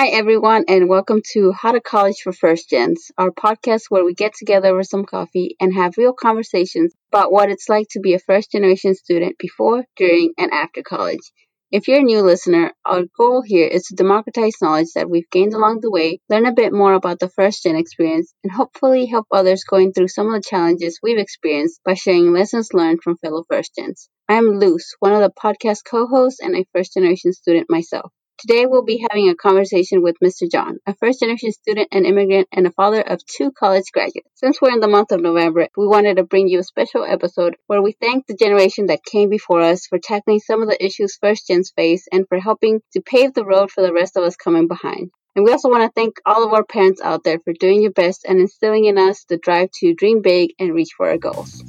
Hi, everyone, and welcome to How to College for First Gens, our podcast where we get together over some coffee and have real conversations about what it's like to be a first generation student before, during, and after college. If you're a new listener, our goal here is to democratize knowledge that we've gained along the way, learn a bit more about the first gen experience, and hopefully help others going through some of the challenges we've experienced by sharing lessons learned from fellow first gens. I'm Luce, one of the podcast co hosts and a first generation student myself. Today we'll be having a conversation with Mr. John, a first generation student and immigrant and a father of two college graduates. Since we're in the month of November, we wanted to bring you a special episode where we thank the generation that came before us for tackling some of the issues first gens face and for helping to pave the road for the rest of us coming behind. And we also want to thank all of our parents out there for doing your best and instilling in us the drive to dream big and reach for our goals.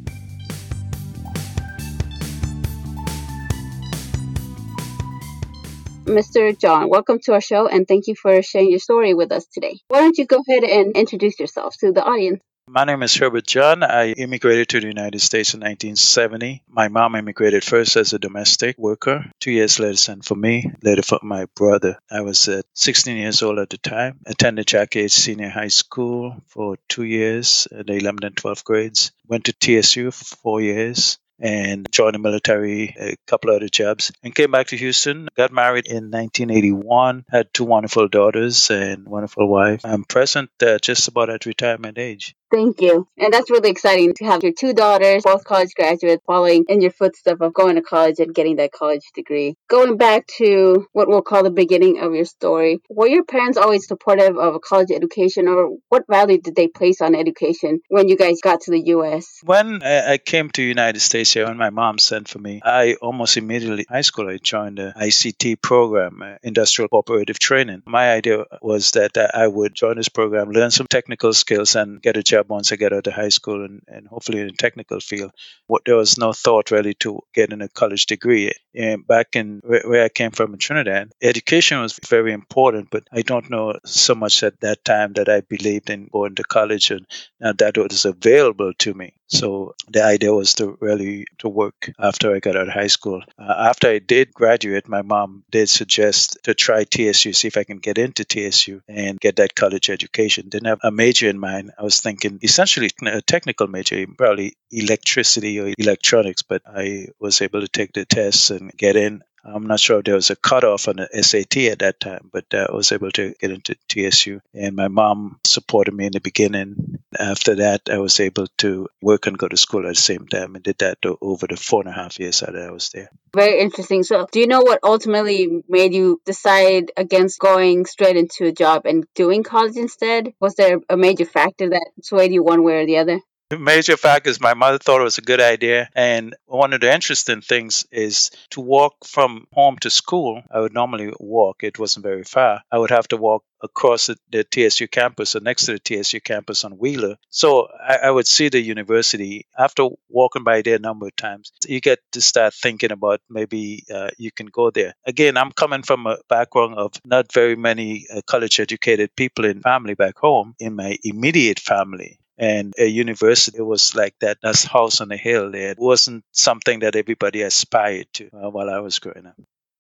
Mr. John, welcome to our show and thank you for sharing your story with us today. Why don't you go ahead and introduce yourself to the audience? My name is Herbert John. I immigrated to the United States in 1970. My mom immigrated first as a domestic worker. Two years later, sent for me, later for my brother. I was uh, 16 years old at the time. Attended Jack Yates Senior High School for two years, the 11th and 12th grades. Went to TSU for four years and joined the military, a couple other jobs, and came back to Houston. Got married in 1981, had two wonderful daughters and wonderful wife. I'm present uh, just about at retirement age. Thank you. And that's really exciting to have your two daughters, both college graduates, following in your footsteps of going to college and getting that college degree. Going back to what we'll call the beginning of your story, were your parents always supportive of a college education, or what value did they place on education when you guys got to the U.S.? When I came to the United States here, when my mom sent for me, I almost immediately, high school, I joined the ICT program, uh, Industrial Cooperative Training. My idea was that I would join this program, learn some technical skills, and get a job job once I get out of high school and, and hopefully in a technical field. What, there was no thought really to getting a college degree. And back in where, I came from in Trinidad, education was very important, but I don't know so much at that time that I believed in going to college and that was available to me. So the idea was to really to work after I got out of high school. Uh, after I did graduate, my mom did suggest to try TSU, see if I can get into TSU and get that college education. Didn't have a major in mind. I was thinking essentially a technical major, probably electricity or electronics, but I was able to take the tests and get in. I'm not sure if there was a cutoff on the SAT at that time, but uh, I was able to get into TSU. And my mom supported me in the beginning. After that, I was able to work and go to school at the same time and did that over the four and a half years that I was there. Very interesting. So, do you know what ultimately made you decide against going straight into a job and doing college instead? Was there a major factor that swayed you one way or the other? Major fact is my mother thought it was a good idea. And one of the interesting things is to walk from home to school. I would normally walk, it wasn't very far. I would have to walk across the, the TSU campus or next to the TSU campus on Wheeler. So I, I, would see the university. After walking by there a number of times, you get to start thinking about maybe uh, you can go there. Again, I'm coming from a background of not very many uh, college educated people in family back home in my immediate family and a university was like that that's house on a hill. It wasn't something that everybody aspired to uh, while i was growing up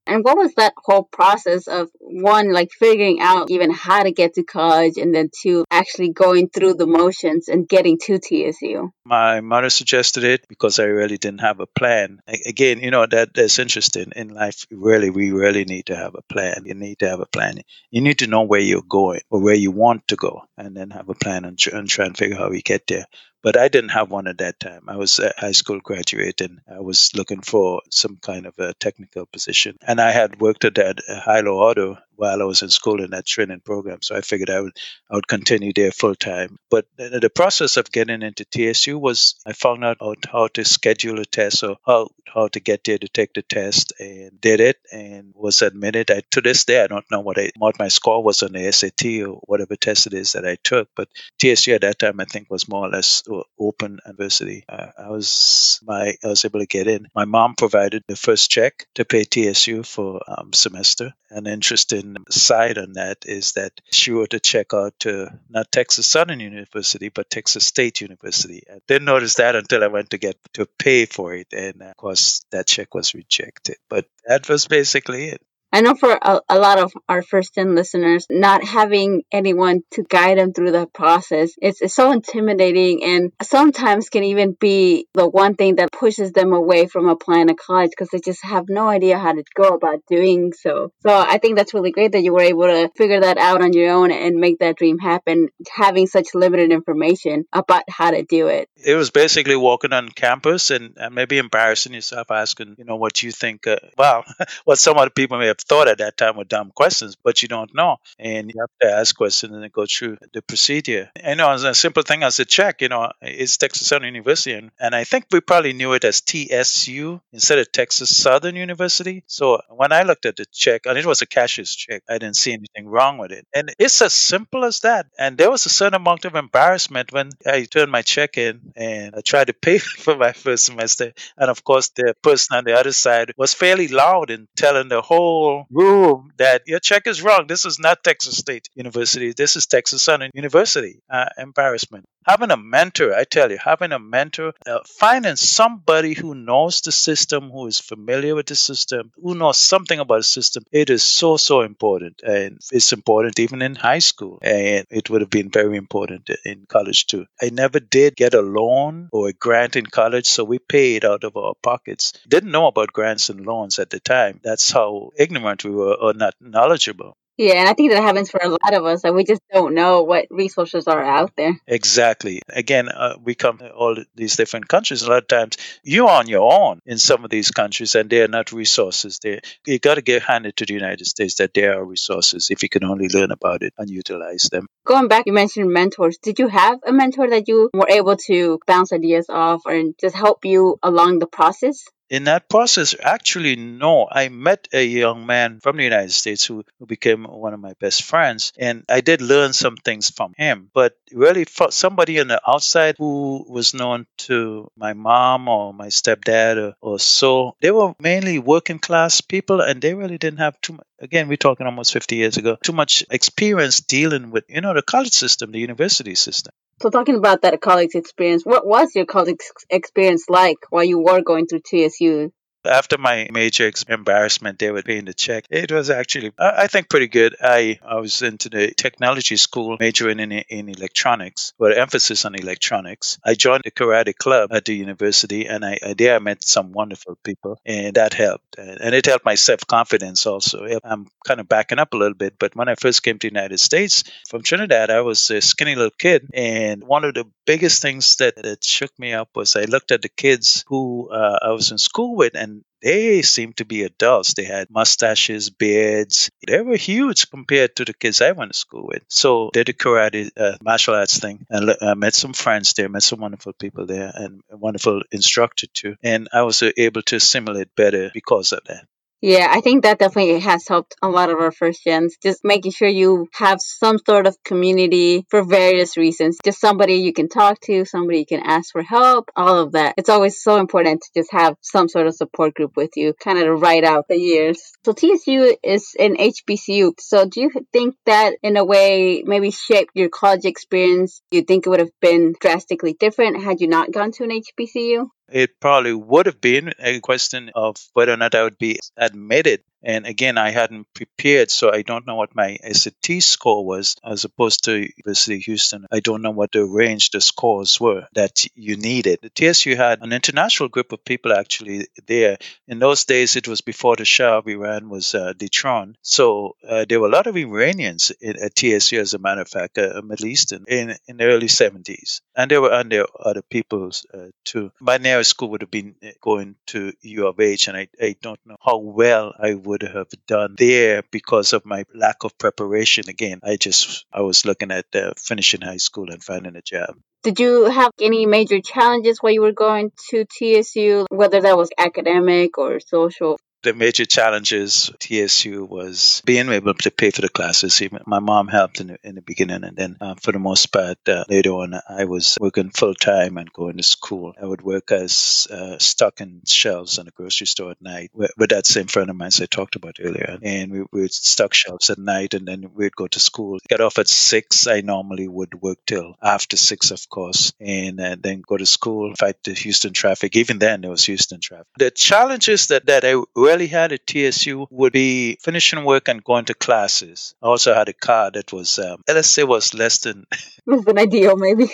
and what was that whole process of one, like figuring out even how to get to college, and then two, actually going through the motions and getting to TSU? My mother suggested it because I really didn't have a plan. Again, you know, that that's interesting. In life, really, we really need to have a plan. You need to have a plan. You need to know where you're going or where you want to go, and then have a plan and, and try and figure out how you get there. But I didn't have one at that time. I was a high school graduate and I was looking for some kind of a technical position. And I had worked at that uh, Hilo Auto while I was in school in that training program. So I figured I would I would continue there full time. But the process of getting into TSU was I found out how to schedule a test or how how to get there to take the test and did it and was admitted. I, to this day I don't know what I what my score was on the SAT or whatever test it is that I took. But TSU at that time I think was more or less open university. Uh, I was my I was able to get in. My mom provided the first check to pay TSU for um, semester. An interesting side on that is that she wrote a check out to not Texas Southern University, but Texas State University. I didn't notice that until I went to get to pay for it. And of course, that check was rejected. But that was basically it. I know for a, a, lot of our first gen listeners, not having anyone to guide them through the process, it's, it's so intimidating and sometimes can even be the one thing that pushes them away from applying to college because they just have no idea how to go about doing so. So I think that's really great that you were able to figure that out on your own and make that dream happen, having such limited information about how to do it. It was basically walking on campus and, and maybe embarrassing yourself, asking, you know, what you think, uh, well, what some other people may have thought at that time were dumb questions, but you don't know. And you have to ask questions and go through the procedure. You know, as a simple thing as a check, you know, it's Texas Southern University. And, and I think we probably knew it as TSU instead of Texas Southern University. So when I looked at the check, and it was a cashier's check, I didn't see anything wrong with it. And it's as simple as that. And there was a certain amount of embarrassment when I turned my check in and I tried to pay for my first semester. And of course, the person on the other side was fairly loud in telling the whole room that your check is wrong. This is not Texas State University. This is Texas Southern University. Uh, embarrassment. Having a mentor, I tell you, having a mentor, uh, finding somebody who knows the system, who is familiar with the system, who knows something about the system, it is so, so important. And it's important even in high school. And it would have been very important in college too. I never did get a loan or a grant in college, so we paid out of our pockets. Didn't know about grants and loans at the time. That's how ignorant we were or not knowledgeable. Yeah, and I think that happens for a lot of us that we just don't know what resources are out there. Exactly. Again, uh, we come to all these different countries. A lot of times you're on your own in some of these countries and they're not resources. They, you got to get handed to the United States that there are resources if you can only learn about it and utilize them. Going back, you mentioned mentors. Did you have a mentor that you were able to bounce ideas off and just help you along the process? In that process, actually, no. I met a young man from the United States who, who became one of my best friends, and I did learn some things from him. But really, somebody on the outside who was known to my mom or my stepdad or, or so, they were mainly working class people, and they really didn't have too much. Again, we're talking almost 50 years ago, too much experience dealing with, you know, the college system, the university system. So, talking about that college experience, what was your college experience like while you were going through TSU? After my major embarrassment there with paying the check, it was actually, I think, pretty good. I, I was into the technology school, majoring in, in electronics, with emphasis on electronics. I joined the karate club at the university, and I, I there I met some wonderful people, and that helped. And it helped my self confidence also. I'm kind of backing up a little bit, but when I first came to the United States from Trinidad, I was a skinny little kid, and one of the biggest things that, that shook me up was I looked at the kids who uh, I was in school with, and they seemed to be adults. They had mustaches, beards. They were huge compared to the kids I went to school with. So did the karate uh, martial arts thing and I met some friends there, met some wonderful people there, and wonderful instructor too. And I was able to assimilate better because of that. Yeah, I think that definitely has helped a lot of our first gens. Just making sure you have some sort of community for various reasons. Just somebody you can talk to, somebody you can ask for help, all of that. It's always so important to just have some sort of support group with you, kind of to ride out the years. So TSU is an HBCU. So do you think that in a way maybe shaped your college experience? You think it would have been drastically different had you not gone to an HBCU? It probably would have been a question of whether or not I would be admitted and again, I hadn't prepared, so I don't know what my SAT score was as opposed to University of Houston. I don't know what the range the scores were that you needed. The TSU had an international group of people actually there. In those days, it was before the Shah of Iran was uh, dethroned. So uh, there were a lot of Iranians at TSU, as a matter of fact, uh, Middle Eastern, in, in the early 70s. And there were and there other peoples uh, too. My nearest school would have been uh, going to U of H, and I, I don't know how well I would would have done there because of my lack of preparation. Again, I just I was looking at uh, finishing high school and finding a job. Did you have any major challenges while you were going to TSU, whether that was academic or social? The major challenges TSU was being able to pay for the classes. My mom helped in the, in the beginning, and then uh, for the most part, uh, later on, I was working full time and going to school. I would work as uh, stocking shelves in a grocery store at night with, with, that same friend of mine I talked about earlier. And we would stock shelves at night, and then we'd go to school. Get off at six. I normally would work till after six, of course, and uh, then go to school, fight the Houston traffic. Even then, there was Houston traffic. The challenges that that I really had at TSU would be finishing work and going to classes. I also had a car that was, um, let's say, was less than Less than ideal, maybe.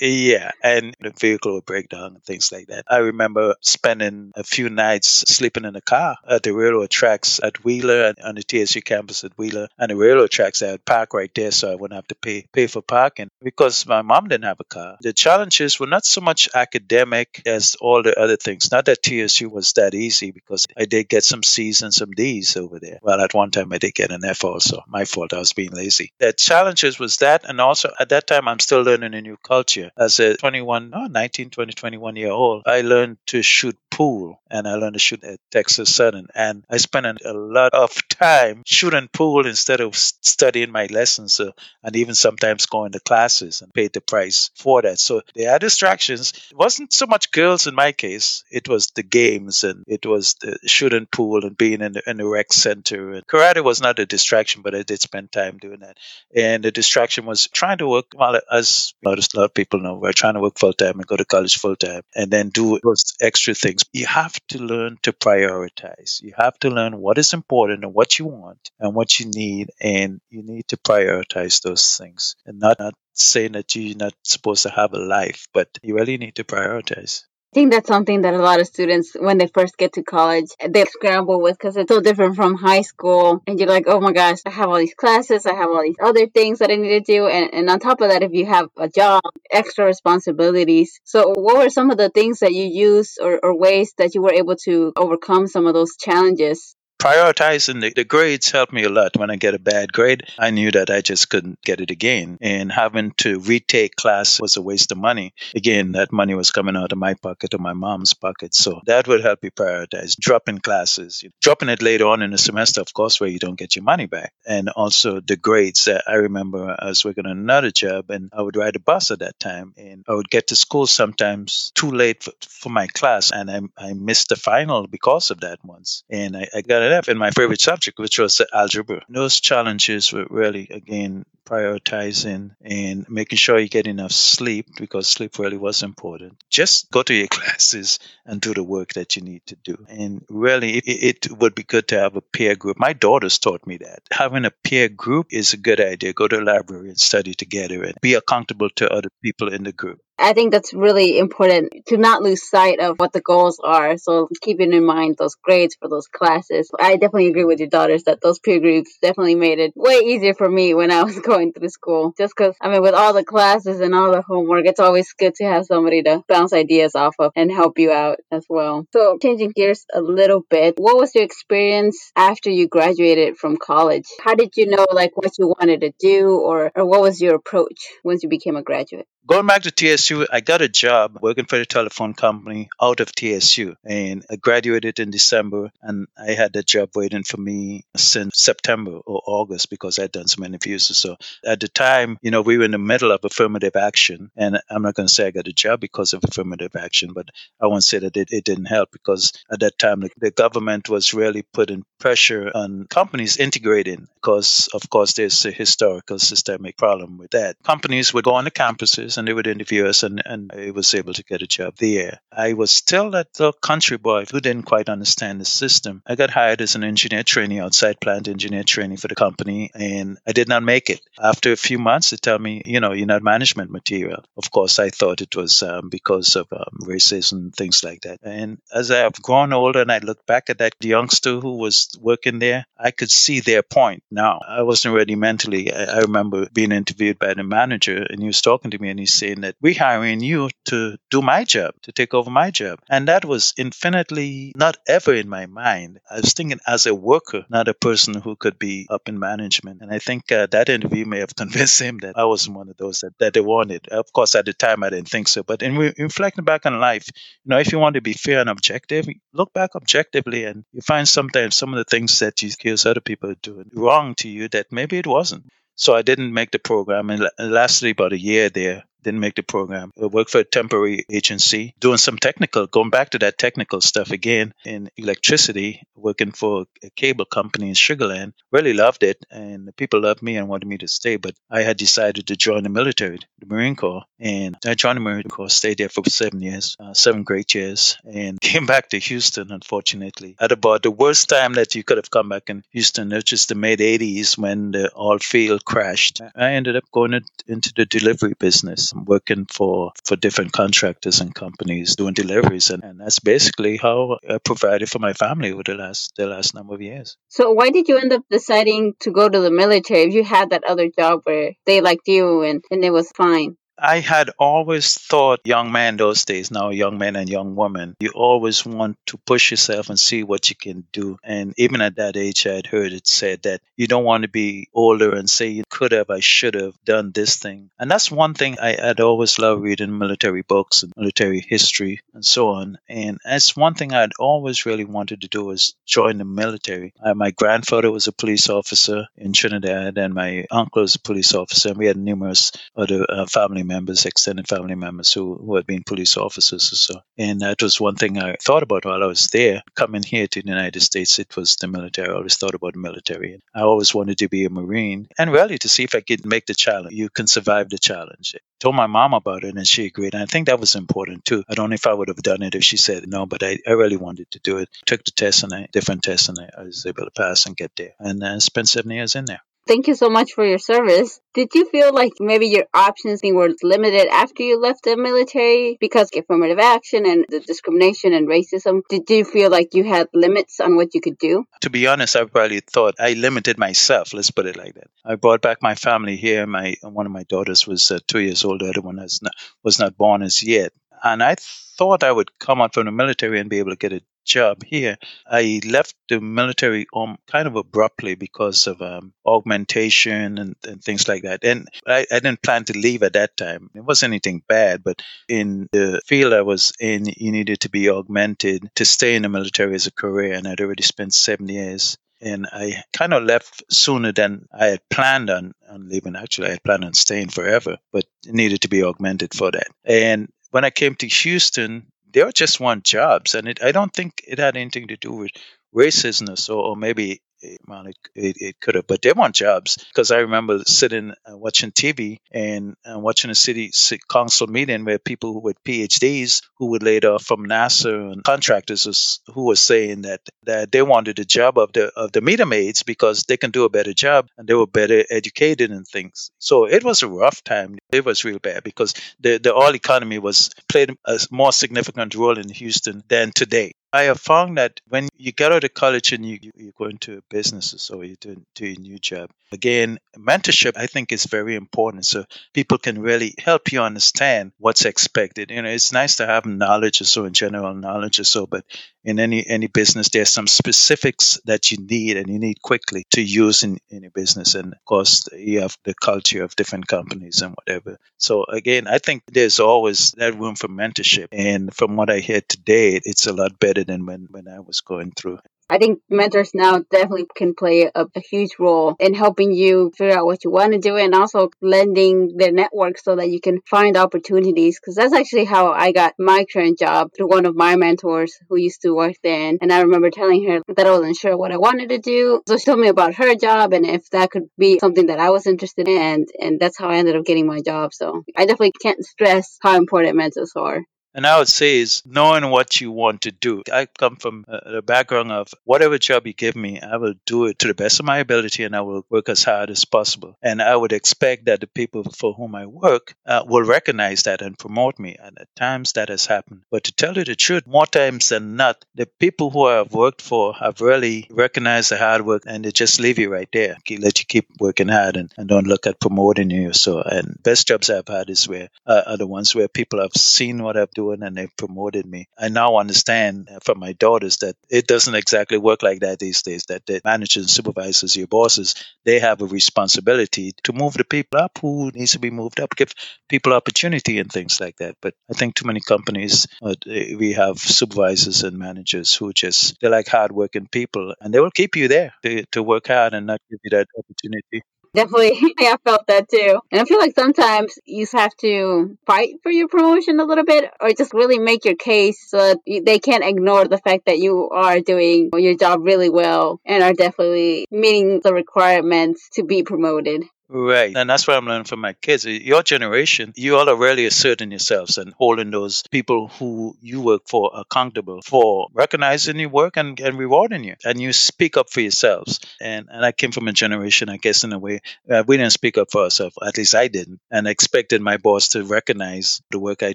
Yeah, and the vehicle would break down and things like that. I remember spending a few nights sleeping in a car at the railroad tracks at Wheeler and on the TSU campus at Wheeler and the railroad tracks. I would park right there so I wouldn't have to pay pay for parking because my mom didn't have a car. The challenges were not so much academic as all the other things. Not that TSU was that easy because I did get some C's and some D's over there. Well, at one time I did get an F also. My fault. I was being lazy. The challenges was that, and also at that time I'm still learning a new culture as a 21, no, 19, 20, 21 year old, I learned to shoot pool and I learned to shoot at Texas Southern. And I spent a lot of time shooting pool instead of studying my lessons uh, and even sometimes going to classes and paid the price for that. So there are distractions. It wasn't so much girls in my case, it was the games and it was the shooting pool and being in the, in the rec center. And karate was not a distraction, but I did spend time doing that. And the distraction was trying to work, well, as a lot of people know, we're trying to work full time and go to college full time and then do those extra things. You have to learn to prioritize. You have to learn what is important and what you want and what you need, and you need to prioritize those things and not, not saying that you're not supposed to have a life, but you really need to prioritize. I think that's something that a lot of students, when they first get to college, they scramble with because it's so different from high school. And you're like, oh my gosh, I have all these classes, I have all these other things that I need to do. And, and on top of that, if you have a job, extra responsibilities. So, what were some of the things that you used or, or ways that you were able to overcome some of those challenges? Prioritizing the, the, grades helped me a lot. When I get a bad grade, I knew that I just couldn't get it again. And having to retake class was a waste of money. Again, that money was coming out of my pocket or my mom's pocket. So that would help you prioritize. Dropping classes, dropping it later on in the semester, of course, where you don't get your money back. And also the grades. I remember I was working on another job and I would ride a bus at that time. And I would get to school sometimes too late for, for my class. And I, I missed the final because of that once. And I, I got an in my favorite subject, which was algebra. Those challenges were really, again, prioritizing and making sure you get enough sleep because sleep really was important. Just go to your classes and do the work that you need to do. And really, it, it would be good to have a peer group. My daughters taught me that. Having a peer group is a good idea. Go to a library and study together and be accountable to other people in the group. I think that's really important to not lose sight of what the goals are. So keeping in mind those grades for those classes. I definitely agree with your daughters that those peer groups definitely made it way easier for me when I was going through school. Just because, I mean, with all the classes and all the homework, it's always good to have somebody to bounce ideas off of and help you out as well. So changing gears a little bit, what was your experience after you graduated from college? How did you know like what you wanted to do or, or what was your approach once you became a graduate? Going back to TSU, I got a job working for the telephone company out of TSU, and I graduated in December, and I had that job waiting for me since September or August because I'd done some interviews. So at the time, you know, we were in the middle of affirmative action, and I'm not going to say I got a job because of affirmative action, but I won't say that it, it didn't help because at that time the, the government was really putting pressure on companies integrating because, of course, there's a historical systemic problem with that. Companies would go on the campuses and they would interview us, and, and I was able to get a job there. I was still that the country boy who didn't quite understand the system. I got hired as an engineer trainee, outside plant engineer trainee for the company, and I did not make it. After a few months, they tell me, you know, you're not management material. Of course, I thought it was um, because of um, racism, things like that. And as I have grown older and I look back at that youngster who was working there, I could see their point now. I wasn't ready mentally. I, I remember being interviewed by the manager, and he was talking to me, and he's saying that we're hiring you to do my job, to take over my job. And that was infinitely not ever in my mind. I was thinking as a worker, not a person who could be up in management. And I think uh, that interview may have convinced him that I wasn't one of those that, that they wanted. Of course, at the time, I didn't think so. But in re- reflecting back on life, you know, if you want to be fair and objective, look back objectively and you find sometimes some of the things that you accuse other people of doing wrong to you that maybe it wasn't. So I didn't make the program and it lasted about a year there didn't make the program. I worked for a temporary agency, doing some technical, going back to that technical stuff again in electricity, working for a cable company in Sugarland. Really loved it, and the people loved me and wanted me to stay. But I had decided to join the military, the Marine Corps, and I joined the Marine Corps, stayed there for seven years, uh, seven great years, and came back to Houston, unfortunately, at about the worst time that you could have come back in Houston, which is the mid 80s when the oil field crashed. I ended up going into the delivery business, working for, for different contractors and companies doing deliveries. And, and that's basically how I provided for my family over the last, the last number of years. So, why did you end up deciding to go to the military if you had that other job where they liked you and, and it was fine? I had always thought, young man those days, now young man and young woman, you always want to push yourself and see what you can do. And even at that age, I had heard it said that you don't want to be older and say you could have, I should have done this thing. And that's one thing I had always loved reading military books and military history and so on. And that's one thing I'd always really wanted to do is join the military. Uh, my grandfather was a police officer in Trinidad, and my uncle was a police officer. And we had numerous other uh, family family members, extended family members who, who had been police officers or so. And that was one thing I thought about while I was there. Coming here to the United States, it was the military. I always thought about the military. I always wanted to be a Marine and really to see if I could make the challenge. You can survive the challenge. Told my mom about it and she agreed. And I think that was important too. I don't know if I would have done it if she said no, but I, I really wanted to do it. Took the test and I, different tests and I, I was able to pass and get there. And I spent seven years in there. Thank you so much for your service. Did you feel like maybe your options were limited after you left the military because affirmative action and the discrimination and racism? Did you feel like you had limits on what you could do? To be honest, I probably thought I limited myself. Let's put it like that. I brought back my family here. My one of my daughters was uh, two years old. The other one has not, was not born as yet. And I thought I would come out from the military and be able to get a job here. I left the military um, kind of abruptly because of um, augmentation and, and, things like that. And I, I, didn't plan to leave at that time. It wasn't anything bad, but in the field I was in, you needed to be augmented to stay in the military as a career. And I'd already spent seven years. And I kind of left sooner than I had planned on, on leaving. Actually, I had planned on staying forever, but needed to be augmented for that. And when I came to Houston, they were just want jobs, and it, I don't think it had anything to do with racism or, or maybe well, it, it, it could have, but they want jobs. Because I remember sitting uh, watching TV and uh, watching a city, city council meeting where people with PhDs who were laid off from NASA and contractors was, who were saying that, that they wanted the job of the of the meter maids because they can do a better job and they were better educated and things. So it was a rough time. It was real bad because the the oil economy was played a more significant role in Houston than today. I have found that when you get out of college and you, you go into businesses or you do, do a new job, again, mentorship I think is very important. So people can really help you understand what's expected. You know, it's nice to have knowledge or so in general knowledge or so, but in any any business there's some specifics that you need and you need quickly to use in any business and of course you have the culture of different companies and whatever so again i think there's always that room for mentorship and from what i hear today it's a lot better than when when i was going through I think mentors now definitely can play a, a, huge role in helping you figure out what you want to do and also lending their network so that you can find opportunities. Because that's actually how I got my current job through one of my mentors who used to work there. And I remember telling her that I wasn't sure what I wanted to do. So she told me about her job and if that could be something that I was interested in. And, and that's how I ended up getting my job. So I definitely can't stress how important mentors are. And I would say is knowing what you want to do. I come from a, background of whatever job you give me, I will do it to the best of my ability and I will work as hard as possible. And I would expect that the people for whom I work uh, will recognize that and promote me. And at times that has happened. But to tell you the truth, more times than not, the people who I have worked for have really recognized the hard work and they just leave you right there. Let you keep working hard and, and don't look at promoting you. So, and best jobs I've had is where uh, are the ones where people have seen what I've done doing and they promoted me. I now understand from my daughters that it doesn't exactly work like that these days, that the managers and supervisors, your bosses, they have a responsibility to move the people up who needs to be moved up, give people opportunity and things like that. But I think too many companies, uh, we have supervisors and managers who just, they're like hardworking people and they will keep you there to, to work hard and not give you that opportunity. Definitely, I felt that too. And I feel like sometimes you have to fight for your promotion a little bit or just really make your case so that they can't ignore the fact that you are doing your job really well and are definitely meeting the requirements to be promoted. Right. And that's what I'm learning from my kids. Your generation, you all are really asserting yourselves and holding those people who you work for accountable for recognizing your work and, and rewarding you. And you speak up for yourselves. And, and I came from a generation, I guess, in a way, uh, we didn't speak up for ourselves. At least I didn't. And expected my boss to recognize the work I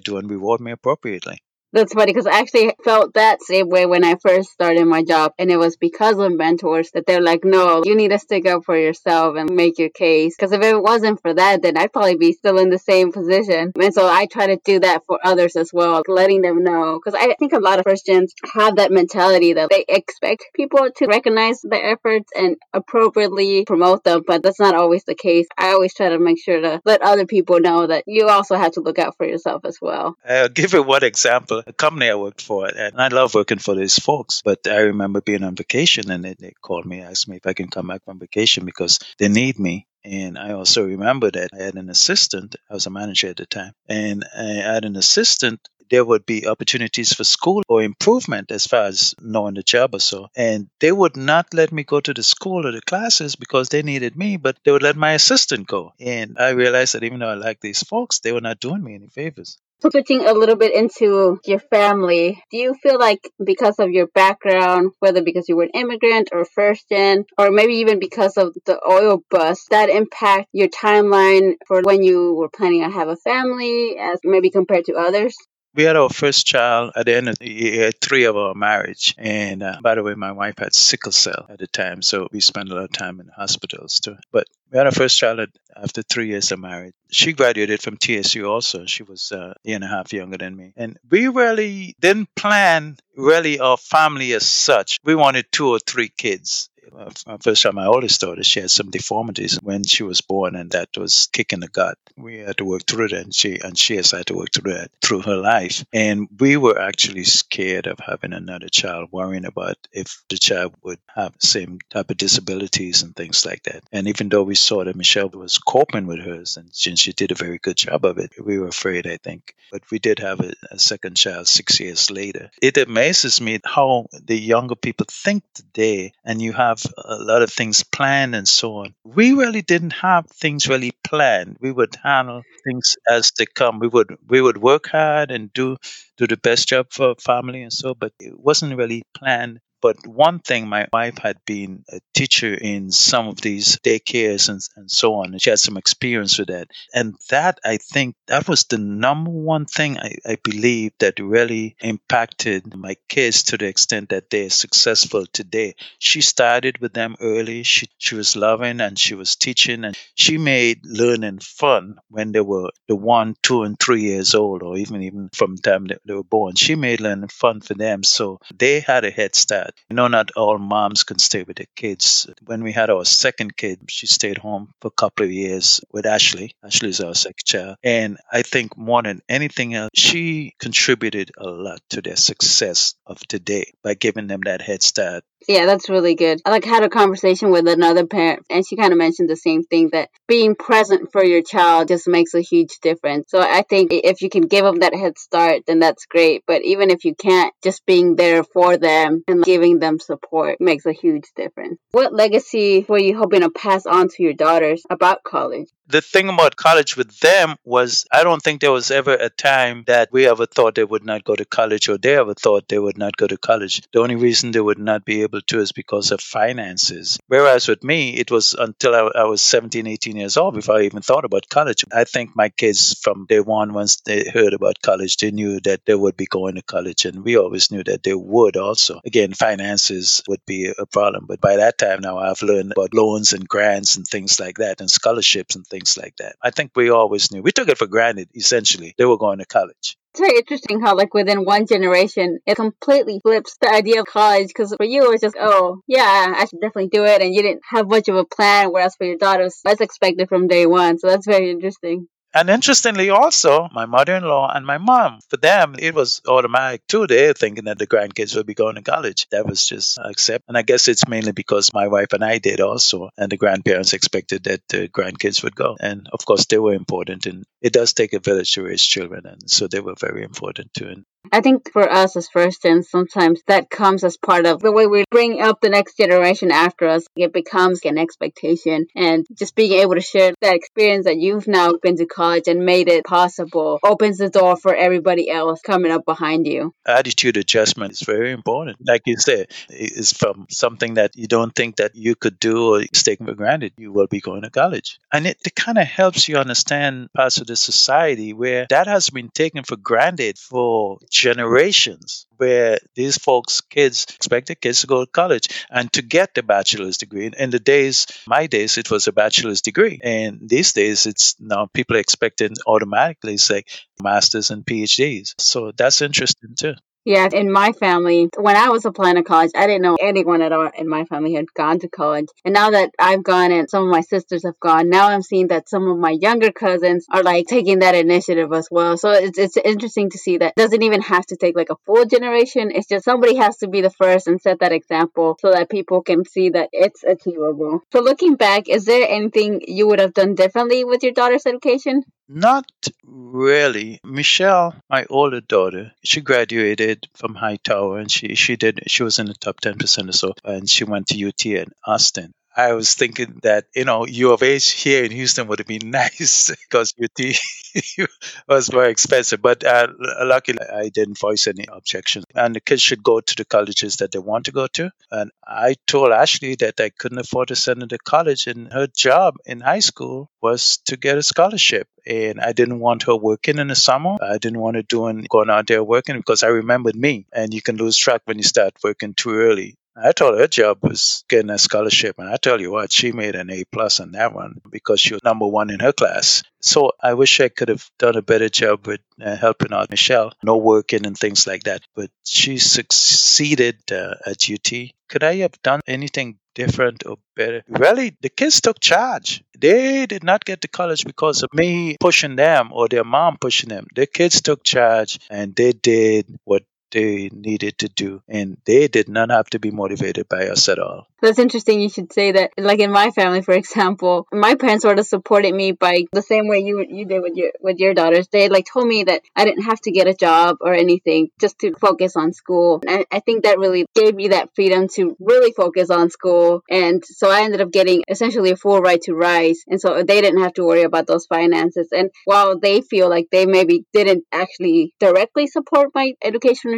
do and reward me appropriately. That's funny because I actually felt that same way when I first started my job. And it was because of mentors that they're like, no, you need to stick up for yourself and make your case. Because if it wasn't for that, then I'd probably be still in the same position. And so I try to do that for others as well, letting them know. Because I think a lot of first gens have that mentality that they expect people to recognize their efforts and appropriately promote them. But that's not always the case. I always try to make sure to let other people know that you also have to look out for yourself as well. Give you one example a company I worked for, and I love working for these folks. But I remember being on vacation, and they, they called me, asked me if I can come back from vacation because they need me. And I also remember that I had an assistant. I was a manager at the time, and I had an assistant there would be opportunities for school or improvement as far as knowing the job or so. And they would not let me go to the school or the classes because they needed me, but they would let my assistant go. And I realized that even though I liked these folks, they were not doing me any favors. Switching a little bit into your family, do you feel like because of your background, whether because you were an immigrant or first gen, or maybe even because of the oil bust, that impact your timeline for when you were planning to have a family as maybe compared to others? We had our first child at the end of the year three of our marriage. And uh, by the way, my wife had sickle cell at the time, so we spent a lot of time in hospitals too. But we had our first child after three years of marriage. She graduated from TSU also. She was uh, a year and a half younger than me. And we really didn't plan really our family as such. We wanted two or three kids first time my oldest daughter, she had some deformities when she was born, and that was kicking the gut. We had to work through that, and she and she has had to work through that through her life. And we were actually scared of having another child, worrying about if the child would have the same type of disabilities and things like that. And even though we saw that Michelle was coping with hers, and she, she did a very good job of it, we were afraid, I think. But we did have a, a second child six years later. It amazes me how the younger people think today, and you have have a lot of things planned and so on. We really didn't have things really planned. We would handle things as they come. We would we would work hard and do do the best job for family and so, but it wasn't really planned but one thing, my wife had been a teacher in some of these daycares and, and so on. And she had some experience with that. And that, I think, that was the number one thing I, I believe that really impacted my kids to the extent that they're successful today. She started with them early. She, she was loving and she was teaching and she made learning fun when they were the one, two, and three years old, or even even from the time they, they were born. She made learning fun for them. So they had a head start that. You know, not all moms can stay with their kids. When we had our second kid, she stayed home for a couple of years with Ashley. Ashley's our second child. And I think more than anything else, she contributed a lot to their success of today by giving them that head start yeah, that's really good. I like had a conversation with another parent and she kind of mentioned the same thing that being present for your child just makes a huge difference. So I think if you can give them that head start, then that's great. But even if you can't, just being there for them and giving them support makes a huge difference. What legacy were you hoping to pass on to your daughters about college? The thing about college with them was I don't think there was ever a time that we ever thought they would not go to college or they ever thought they would not go to college. The only reason they would not be able to is because of finances. Whereas with me, it was until I, I was 17, 18 years old before I even thought about college. I think my kids from day one, once they heard about college, they knew that they would be going to college. And we always knew that they would also. Again, finances would be a problem. But by that time now, I've learned about loans and grants and things like that and scholarships and things things like that. I think we always knew. We took it for granted, essentially. They were going to college. It's very interesting how, like, within one generation, it completely flips the idea of college. Because for you, it was just, oh, yeah, I should definitely do it. And you didn't have much of a plan. Whereas for your daughters, that's expected from day one. So that's very interesting. And interestingly, also, my mother in law and my mom, for them, it was automatic too. They're thinking that the grandkids would be going to college. That was just accept. And I guess it's mainly because my wife and I did also. And the grandparents expected that the grandkids would go. And of course, they were important. And it does take a village to raise children. And so they were very important too. And I think for us as first gens, sometimes that comes as part of the way we bring up the next generation after us. It becomes an expectation and just being able to share that experience that you've now been to college and made it possible opens the door for everybody else coming up behind you. Attitude adjustment is very important. Like you said, it's from something that you don't think that you could do or it's taken for granted. You will be going to college. And it, it kind of helps you understand parts of the society where that has been taken for granted for generations where these folks, kids, expected kids to go to college and to get the bachelor's degree. In the days, my days, it was a bachelor's degree. And these days, it's now people are expecting automatically, say, masters and PhDs. So that's interesting too. Yeah, in my family, when I was applying to college, I didn't know anyone at all in my family had gone to college. And now that I've gone and some of my sisters have gone, now I'm seeing that some of my younger cousins are like taking that initiative as well. So it's, it's interesting to see that doesn't even have to take like a full generation. It's just somebody has to be the first and set that example so that people can see that it's achievable. So looking back, is there anything you would have done differently with your daughter's education? Not really. Michelle, my older daughter, she graduated from Hightower and she, she did she was in the top ten percent or so and she went to UT in Austin. I was thinking that, you know, U of H here in Houston would have been nice because UT was very expensive. But uh, luckily, I didn't voice any objection. And the kids should go to the colleges that they want to go to. And I told Ashley that I couldn't afford to send her to college, and her job in high school was to get a scholarship. And I didn't want her working in the summer. I didn't want her doing going out there working because I remembered me. And you can lose track when you start working too early. I told her her job was getting a scholarship, and I tell you what, she made an A plus on that one because she was number one in her class. So I wish I could have done a better job with uh, helping out Michelle, no working and things like that. But she succeeded uh, at UT. Could I have done anything different or better? Really, the kids took charge. They did not get to college because of me pushing them or their mom pushing them. The kids took charge and they did what they needed to do. And they did not have to be motivated by us at all. That's interesting. You should say that. Like in my family, for example, my parents sort of supported me by the same way you you did with your with your daughters. They like told me that I didn't have to get a job or anything, just to focus on school. And I think that really gave me that freedom to really focus on school. And so I ended up getting essentially a full right to Rice. And so they didn't have to worry about those finances. And while they feel like they maybe didn't actually directly support my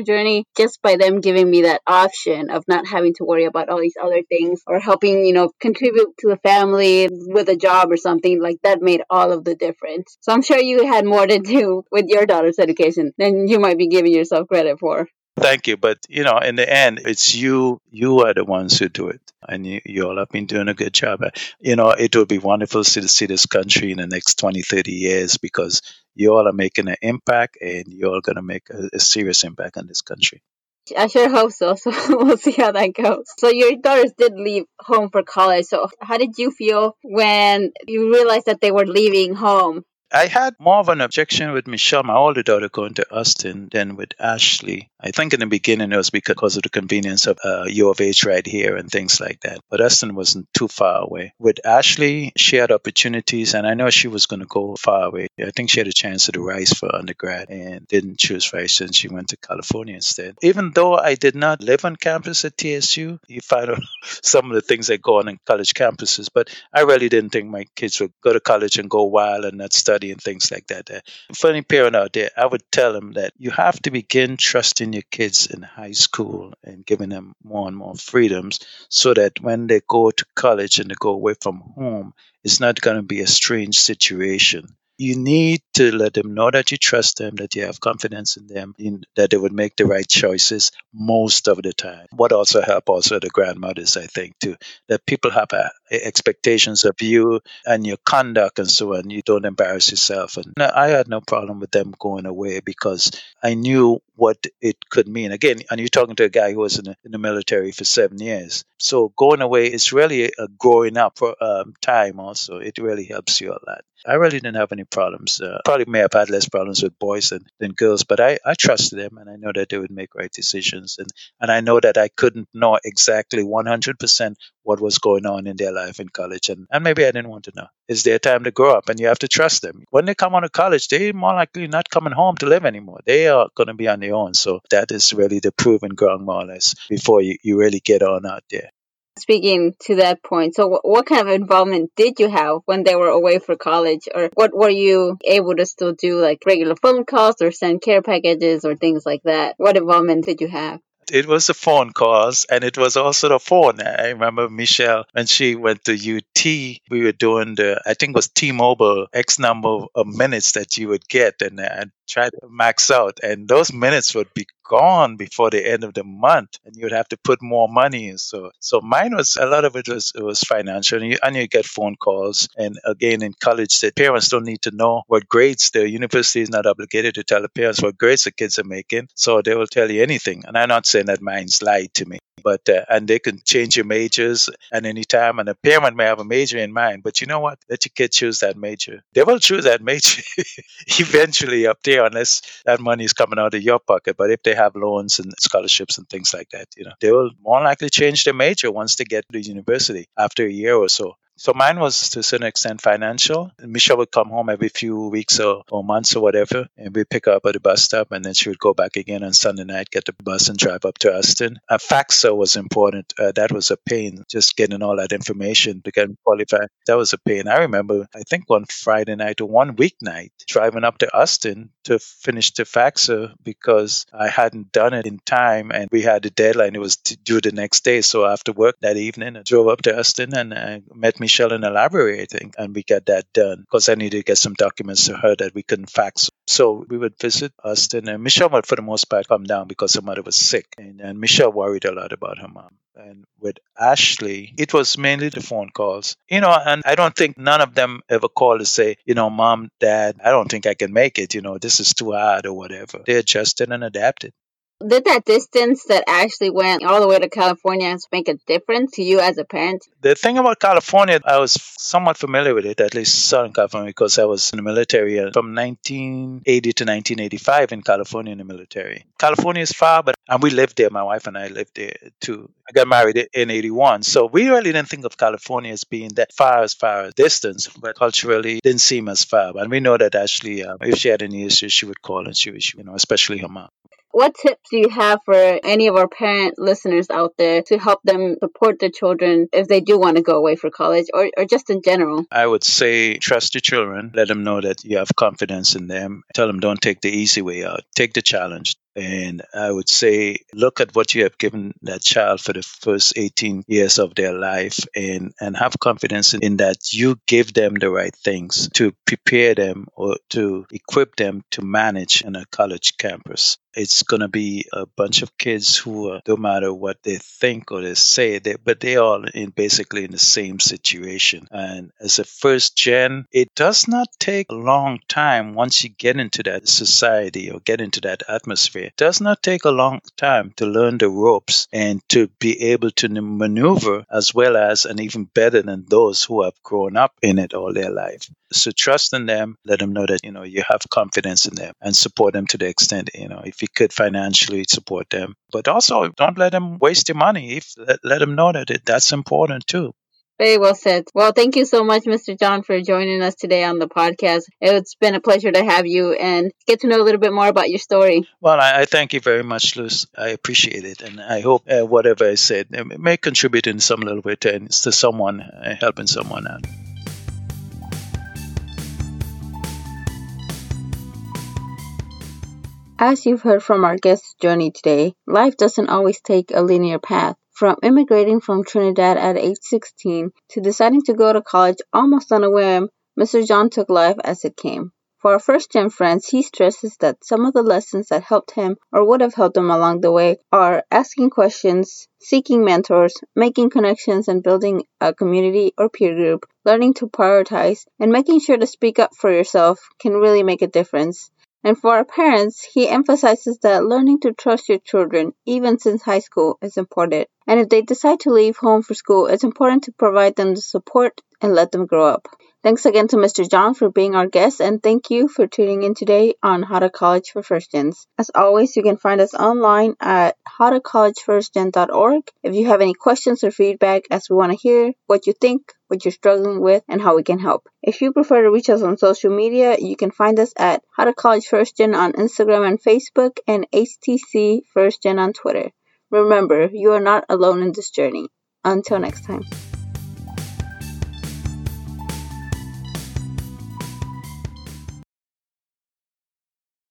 educational journey, just by them giving me that option of not having to worry about all these other things or helping, you know, contribute to the family with a job or something like that made all of the difference. So I'm sure you had more to do with your daughter's education than you might be giving yourself credit for. Thank you. But, you know, in the end, it's you, you are the ones who do it. And you, you all have been doing a good job. You know, it would be wonderful to see this country in the next 20, 30 years because you all are making an impact and you're all going to make a, a serious impact on this country. I sure hope so. So we'll see how that goes. So your daughters did leave home for college. So how did you feel when you realized that they were leaving home? I had more of an objection with Michelle, my older daughter, going to Austin than with Ashley. I think in the beginning it was because of the convenience of uh, U of H right here and things like that. But Austin wasn't too far away. With Ashley, she had opportunities, and I know she was going to go far away. I think she had a chance to Rice for undergrad and didn't choose Rice, and she went to California instead. Even though I did not live on campus at TSU, you find some of the things that go on in college campuses, but I really didn't think my kids would go to college and go wild and not study study and things like that. Uh, funny parent out there, I would tell them that you have to begin trusting your kids in high school and giving them more and more freedoms so that when they go to college and they go away from home, it's not going to be a strange situation you need to let them know that you trust them, that you have confidence in them, in, that they would make the right choices most of the time. What also help also the grandmothers, I think, too, that people have uh, expectations of you and your conduct and so on. You don't embarrass yourself. And I had no problem with them going away because I knew what it could mean. Again, and you're talking to a guy who was in the, in the military for seven years. So going away is really a growing up for um, time also. It really helps you a lot. I really didn't have any problems. Uh, probably may have had less problems with boys than, than girls, but I, I trusted them and I know that they would make right decisions. And, and I know that I couldn't know exactly 100% what was going on in their life in college. And, and maybe I didn't want to know. It's their time to grow up and you have to trust them. When they come out of college, they're more likely not coming home to live anymore. They are going to be on their own. So that is really the proven ground, more or less, before you, you really get on out there. Speaking to that point, so what kind of involvement did you have when they were away for college, or what were you able to still do, like regular phone calls or send care packages or things like that? What involvement did you have? It was the phone calls and it was also the phone. I remember Michelle when she went to UT, we were doing the, I think it was T-Mobile X number of minutes that you would get and I tried to max out and those minutes would be gone before the end of the month and you would have to put more money in. So, so mine was, a lot of it was, it was financial and you, and you get phone calls. And again, in college, the parents don't need to know what grades the university is not obligated to tell the parents what grades the kids are making. So they will tell you anything. And I'm not saying that mine's lied to me but uh, and they can change your majors at any time and a parent may have a major in mind but you know what? Let your kid choose that major. They will choose that major eventually up there unless that money is coming out of your pocket but if they have loans and scholarships and things like that you know they will more likely change their major once they get to the university after a year or so so mine was to a certain extent financial. Michelle would come home every few weeks or, or months or whatever, and we'd pick her up at the bus stop, and then she would go back again on Sunday night, get the bus and drive up to Austin. A FAFSA was important. Uh, that was a pain, just getting all that information to get qualified. That was a pain. I remember, I think one Friday night or one weeknight, driving up to Austin to finish the FAFSA because I hadn't done it in time, and we had a deadline. It was due the next day. So after work that evening, I drove up to Austin and I met Michelle Michelle in think, and we get that done because I needed to get some documents to her that we couldn't fax. So we would visit Austin, and Michelle would, for the most part, come down because her mother was sick, and, and Michelle worried a lot about her mom. And with Ashley, it was mainly the phone calls, you know, and I don't think none of them ever called to say, you know, mom, dad, I don't think I can make it, you know, this is too hard or whatever. They adjusted and adapted. Did that distance that Ashley went all the way to California make a difference to you as a parent? The thing about California, I was somewhat familiar with it, at least Southern California, because I was in the military from 1980 to 1985 in California in the military. California is far, but and we lived there. My wife and I lived there too. I got married in 81. So we really didn't think of California as being that far as far as distance, but culturally didn't seem as far. And we know that Ashley, um, if she had any issues, she would call and she would, you know, especially her mom. What tips do you have for any of our parent listeners out there to help them support their children if they do want to go away for college or, or just in general? I would say trust your children. Let them know that you have confidence in them. Tell them don't take the easy way out. Take the challenge. And I would say, look at what you have given that child for the first 18 years of their life and, and have confidence in, in that you give them the right things to prepare them or to equip them to manage in a college campus it's going to be a bunch of kids who are, no matter what they think or they say, they, but they are in basically in the same situation. And as a first gen, it does not take a long time once you get into that society or get into that atmosphere. It does not take a long time to learn the ropes and to be able to maneuver as well as and even better than those who have grown up in it all their life. So trust in them, let them know that, you know, you have confidence in them and support them to the extent, you know, if you could financially support them. But also don't let them waste your money. If let, let them know that it, that's important too. Very well said. Well, thank you so much, Mr. John, for joining us today on the podcast. It's been a pleasure to have you and get to know a little bit more about your story. Well, I, I thank you very much, Luz. I appreciate it. And I hope uh, whatever I said may contribute in some little way to, to someone, uh, helping someone out. As you've heard from our guest's journey today, life doesn't always take a linear path. From immigrating from Trinidad at age 16 to deciding to go to college almost on a whim, Mr. John took life as it came. For our first gen friends, he stresses that some of the lessons that helped him or would have helped him along the way are asking questions, seeking mentors, making connections and building a community or peer group, learning to prioritize, and making sure to speak up for yourself can really make a difference. And for our parents, he emphasizes that learning to trust your children, even since high school, is important. And if they decide to leave home for school, it's important to provide them the support and let them grow up. Thanks again to Mr. John for being our guest, and thank you for tuning in today on How to College for First Gens. As always, you can find us online at howtocollegefirstgen.org. If you have any questions or feedback, as we want to hear what you think, what you're struggling with, and how we can help. If you prefer to reach us on social media, you can find us at How to College First Gen on Instagram and Facebook, and HTC First Gen on Twitter. Remember, you are not alone in this journey. Until next time.